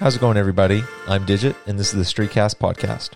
How's it going, everybody? I'm Digit, and this is the Streetcast Podcast.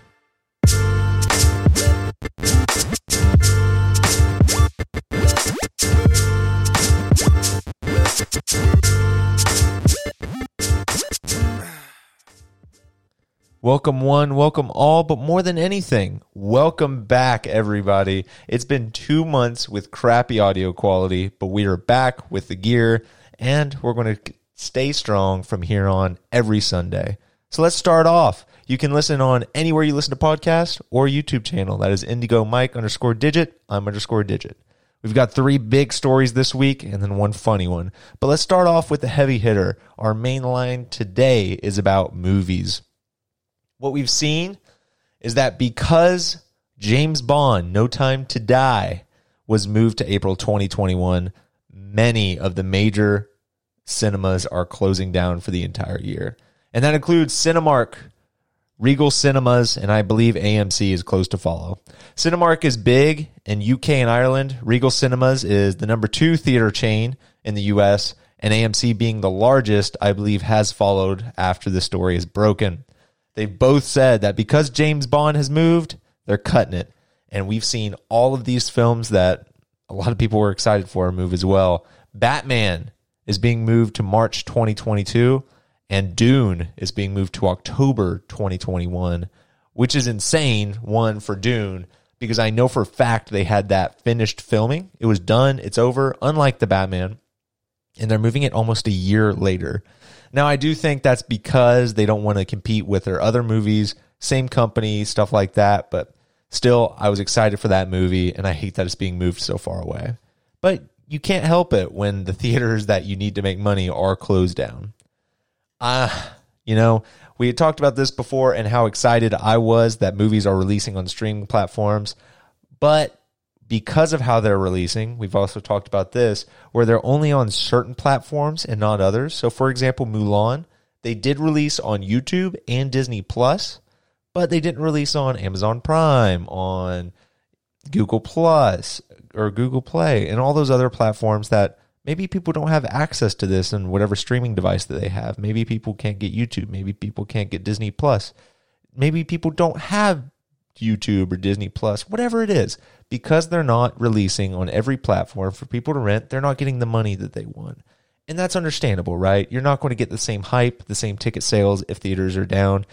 Welcome, one, welcome all, but more than anything, welcome back, everybody. It's been two months with crappy audio quality, but we are back with the gear, and we're going to stay strong from here on every Sunday. So let's start off. You can listen on anywhere you listen to podcasts or YouTube channel. That is India Mike underscore digit. I'm underscore digit. We've got three big stories this week and then one funny one. But let's start off with the heavy hitter. Our main line today is about movies. What we've seen is that because James Bond, No Time to Die, was moved to April 2021, many of the major cinemas are closing down for the entire year. And that includes Cinemark, Regal Cinemas, and I believe AMC is close to follow. Cinemark is big in UK and Ireland. Regal Cinemas is the number two theater chain in the US, and AMC being the largest, I believe, has followed after the story is broken. They've both said that because James Bond has moved, they're cutting it. And we've seen all of these films that a lot of people were excited for move as well. Batman is being moved to March 2022, and Dune is being moved to October 2021, which is insane, one for Dune, because I know for a fact they had that finished filming. It was done, it's over, unlike the Batman, and they're moving it almost a year later. Now, I do think that's because they don't want to compete with their other movies, same company, stuff like that, but still, I was excited for that movie, and I hate that it's being moved so far away. But you can't help it when the theaters that you need to make money are closed down. Uh, you know, we had talked about this before and how excited I was that movies are releasing on streaming platforms. But because of how they're releasing, we've also talked about this, where they're only on certain platforms and not others. So, for example, Mulan, they did release on YouTube and Disney Plus, but they didn't release on Amazon Prime, on Google Plus, or Google Play and all those other platforms that maybe people don't have access to this in whatever streaming device that they have. Maybe people can't get YouTube. Maybe people can't get Disney Plus. Maybe people don't have YouTube or Disney Plus, whatever it is. Because they're not releasing on every platform for people to rent, they're not getting the money that they want. And that's understandable, right? You're not going to get the same hype, the same ticket sales if theaters are down.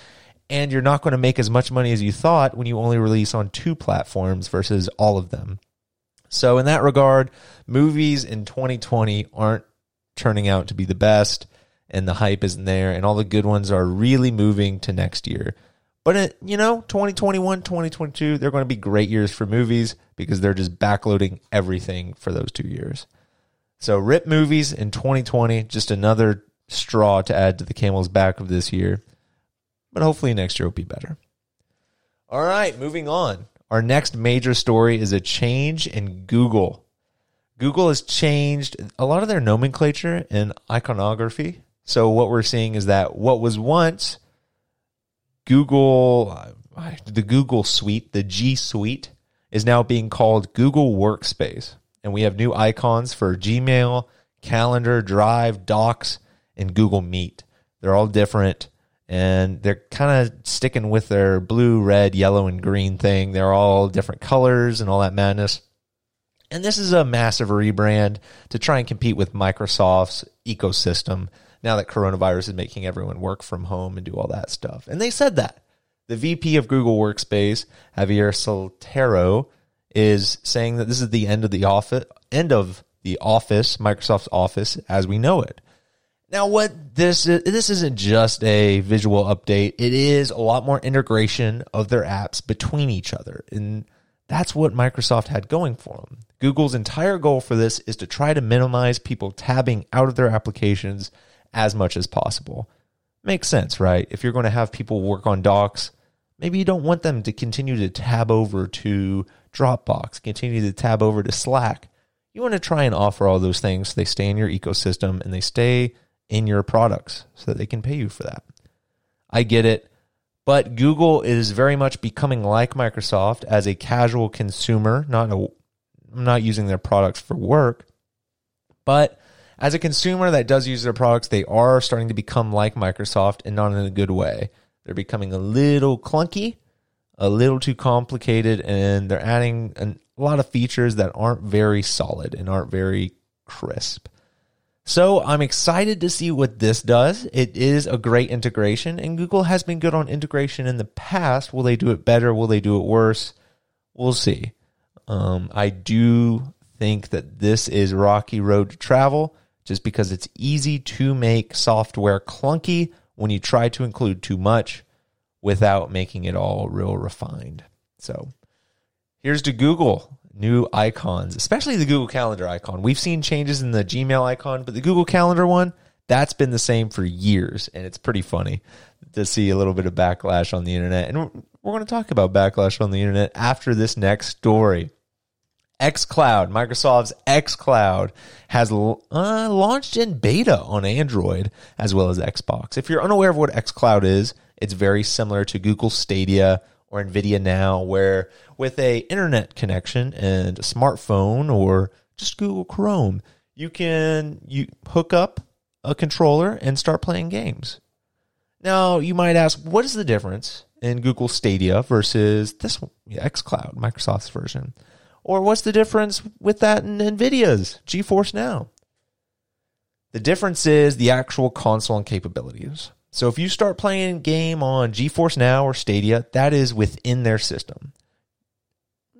And you're not going to make as much money as you thought when you only release on two platforms versus all of them. So, in that regard, movies in 2020 aren't turning out to be the best, and the hype isn't there, and all the good ones are really moving to next year. But, it, you know, 2021, 2022, they're going to be great years for movies because they're just backloading everything for those two years. So, rip movies in 2020, just another straw to add to the camel's back of this year. But hopefully next year will be better. All right, moving on. Our next major story is a change in Google. Google has changed a lot of their nomenclature and iconography. So what we're seeing is that what was once Google, uh, the Google Suite, the G Suite, is now being called Google Workspace. And we have new icons for Gmail, Calendar, Drive, Docs, and Google Meet. They're all different and they're kind of sticking with their blue, red, yellow, and green thing. They're all different colors and all that madness. And this is a massive rebrand to try and compete with Microsoft's ecosystem now that coronavirus is making everyone work from home and do all that stuff. And they said that. The VP of Google Workspace, Javier Soltero, is saying that this is the end of the office, end of the office, Microsoft's office as we know it. Now, what this is, this isn't just a visual update. It is a lot more integration of their apps between each other. And that's what Microsoft had going for them. Google's entire goal for this is to try to minimize people tabbing out of their applications as much as possible. Makes sense, right? If you're going to have people work on docs, maybe you don't want them to continue to tab over to Dropbox, continue to tab over to Slack. You want to try and offer all those things so they stay in your ecosystem and they stay in your products so that they can pay you for that. I get it. But Google is very much becoming like Microsoft as a casual consumer, not a I'm not using their products for work, but as a consumer that does use their products, they are starting to become like Microsoft and not in a good way. They're becoming a little clunky, a little too complicated, and they're adding a lot of features that aren't very solid and aren't very crisp. So I'm excited to see what this does. It is a great integration, and Google has been good on integration in the past. Will they do it better? Will they do it worse? We'll see. Um, I do think that this is rocky road to travel just because it's easy to make software clunky when you try to include too much without making it all real refined. So here's to Google new icons, especially the Google Calendar icon. We've seen changes in the Gmail icon, but the Google Calendar one, that's been the same for years. And it's pretty funny to see a little bit of backlash on the internet. And we're going to talk about backlash on the internet after this next story xCloud, Microsoft's xCloud, has uh, launched in beta on Android as well as Xbox. If you're unaware of what xCloud is, it's very similar to Google Stadia or Nvidia Now, where with a internet connection and a smartphone or just Google Chrome, you can you hook up a controller and start playing games. Now, you might ask, what is the difference in Google Stadia versus this xCloud, Microsoft's version? Or what's the difference with that in NVIDIA's GeForce Now? The difference is the actual console and capabilities. So if you start playing game on GeForce Now or Stadia, that is within their system.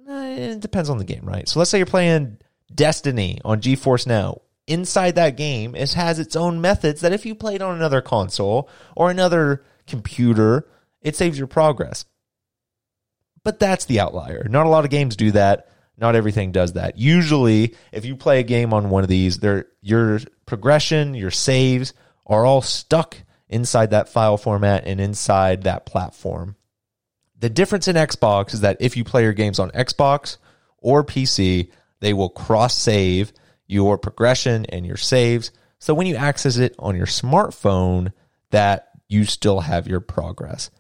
It depends on the game, right? So let's say you're playing Destiny on GeForce Now. Inside that game, it has its own methods that if you played on another console or another computer, it saves your progress. But that's the outlier. Not a lot of games do that. Not everything does that. Usually, if you play a game on one of these, your progression, your saves are all stuck inside that file format and inside that platform. The difference in Xbox is that if you play your games on Xbox or PC, they will cross save your progression and your saves. So when you access it on your smartphone, that you still have your progress.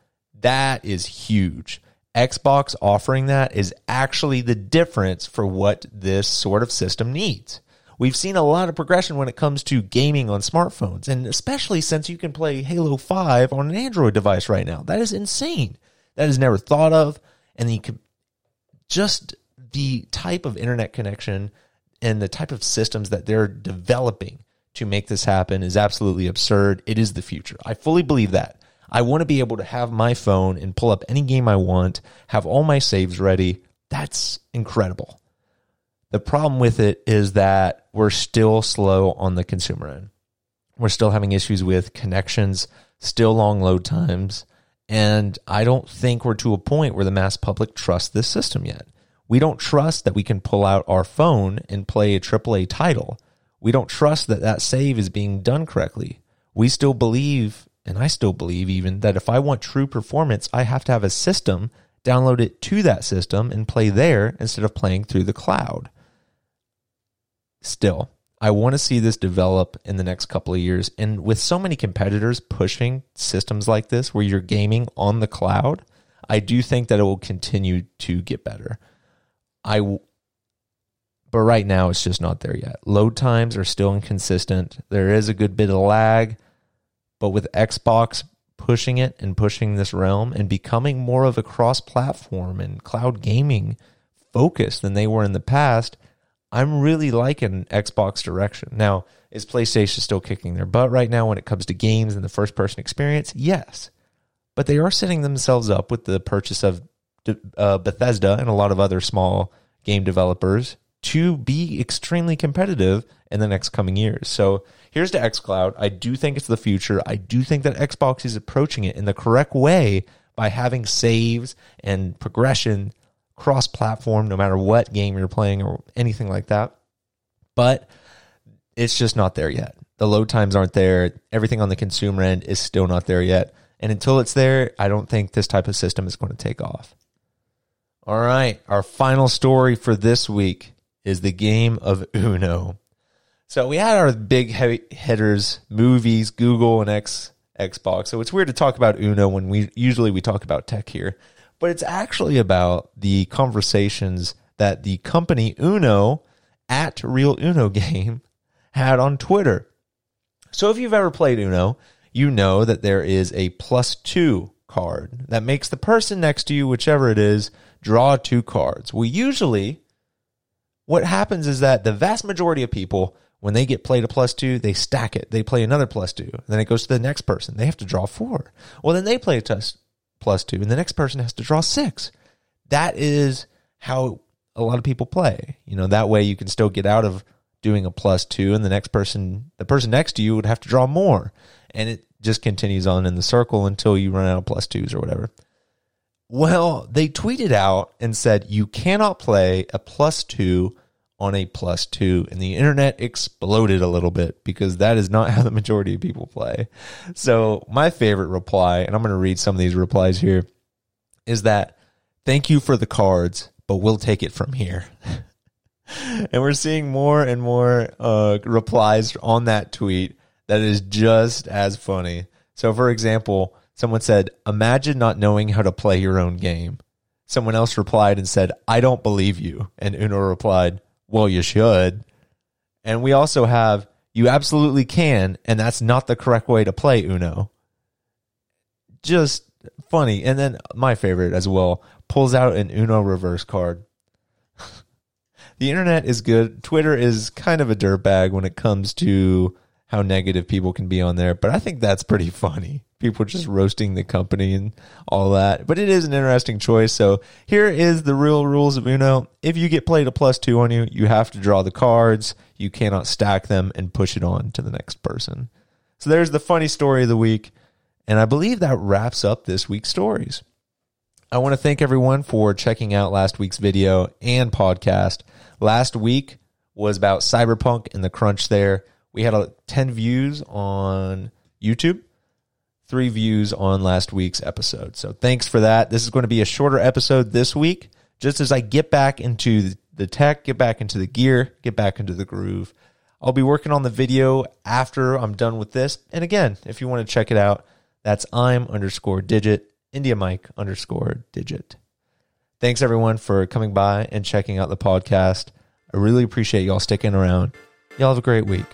That is huge. Xbox offering that is actually the difference for what this sort of system needs. We've seen a lot of progression when it comes to gaming on smartphones, and especially since you can play Halo 5 on an Android device right now. That is insane. That is never thought of. And can just the type of internet connection and the type of systems that they're developing to make this happen is absolutely absurd. It is the future. I fully believe that. I want to be able to have my phone and pull up any game I want, have all my saves ready. That's incredible. The problem with it is that we're still slow on the consumer end. We're still having issues with connections, still long load times, and I don't think we're to a point where the mass public trusts this system yet. We don't trust that we can pull out our phone and play a AAA title. We don't trust that that save is being done correctly. We still believe and I still believe even that if I want true performance, I have to have a system, download it to that system, and play there instead of playing through the cloud. Still, I want to see this develop in the next couple of years. And with so many competitors pushing systems like this where you're gaming on the cloud, I do think that it will continue to get better. I but right now it's just not there yet. Load times are still inconsistent. There is a good bit of lag. But with Xbox pushing it and pushing this realm and becoming more of a cross platform and cloud gaming focus than they were in the past, I'm really liking Xbox direction. Now, is PlayStation still kicking their butt right now when it comes to games and the first person experience? Yes. But they are setting themselves up with the purchase of uh, Bethesda and a lot of other small game developers to be extremely competitive in the next coming years. So here's to xCloud. I do think it's the future. I do think that Xbox is approaching it in the correct way by having saves and progression cross platform, no matter what game you're playing or anything like that. But it's just not there yet. The load times aren't there. Everything on the consumer end is still not there yet. And until it's there, I don't think this type of system is going to take off. All right. Our final story for this week is the game of Uno. So we had our big heavy hitters, movies, Google, and X Xbox. So it's weird to talk about Uno when we usually we talk about tech here, but it's actually about the conversations that the company Uno at Real Uno Game had on Twitter. So if you've ever played Uno, you know that there is a plus two card that makes the person next to you, whichever it is, draw two cards. Well, usually what happens is that the vast majority of people, when they get played a plus two, they stack it. They play another plus two. Then it goes to the next person. They have to draw four. Well, then they play a test plus two, and the next person has to draw six. That is how a lot of people play. You know, that way you can still get out of doing a plus two, and the next person, the person next to you, would have to draw more. And it just continues on in the circle until you run out of plus twos or whatever. Well, they tweeted out and said you cannot play a plus two on a plus two. And the internet exploded a little bit because that is not how the majority of people play. So, my favorite reply, and I'm going to read some of these replies here, is that thank you for the cards, but we'll take it from here. and we're seeing more and more uh, replies on that tweet that is just as funny. So, for example, Someone said, Imagine not knowing how to play your own game. Someone else replied and said, I don't believe you. And Uno replied, Well, you should. And we also have, You absolutely can, and that's not the correct way to play Uno. Just funny. And then my favorite as well pulls out an Uno reverse card. the internet is good. Twitter is kind of a dirtbag when it comes to how negative people can be on there, but I think that's pretty funny people just roasting the company and all that. But it is an interesting choice. So here is the real rules of Uno. If you get played a plus two on you, you have to draw the cards. You cannot stack them and push it on to the next person. So there's the funny story of the week. And I believe that wraps up this week's stories. I want to thank everyone for checking out last week's video and podcast. Last week was about Cyberpunk and the crunch there. We had a 10 views on YouTube three views on last week's episode. So thanks for that. This is going to be a shorter episode this week, just as I get back into the tech, get back into the gear, get back into the groove. I'll be working on the video after I'm done with this. And again, if you want to check it out, that's I'm underscore digit, India Mike underscore digit. Thanks everyone for coming by and checking out the podcast. I really appreciate y'all sticking around. Y'all have a great week.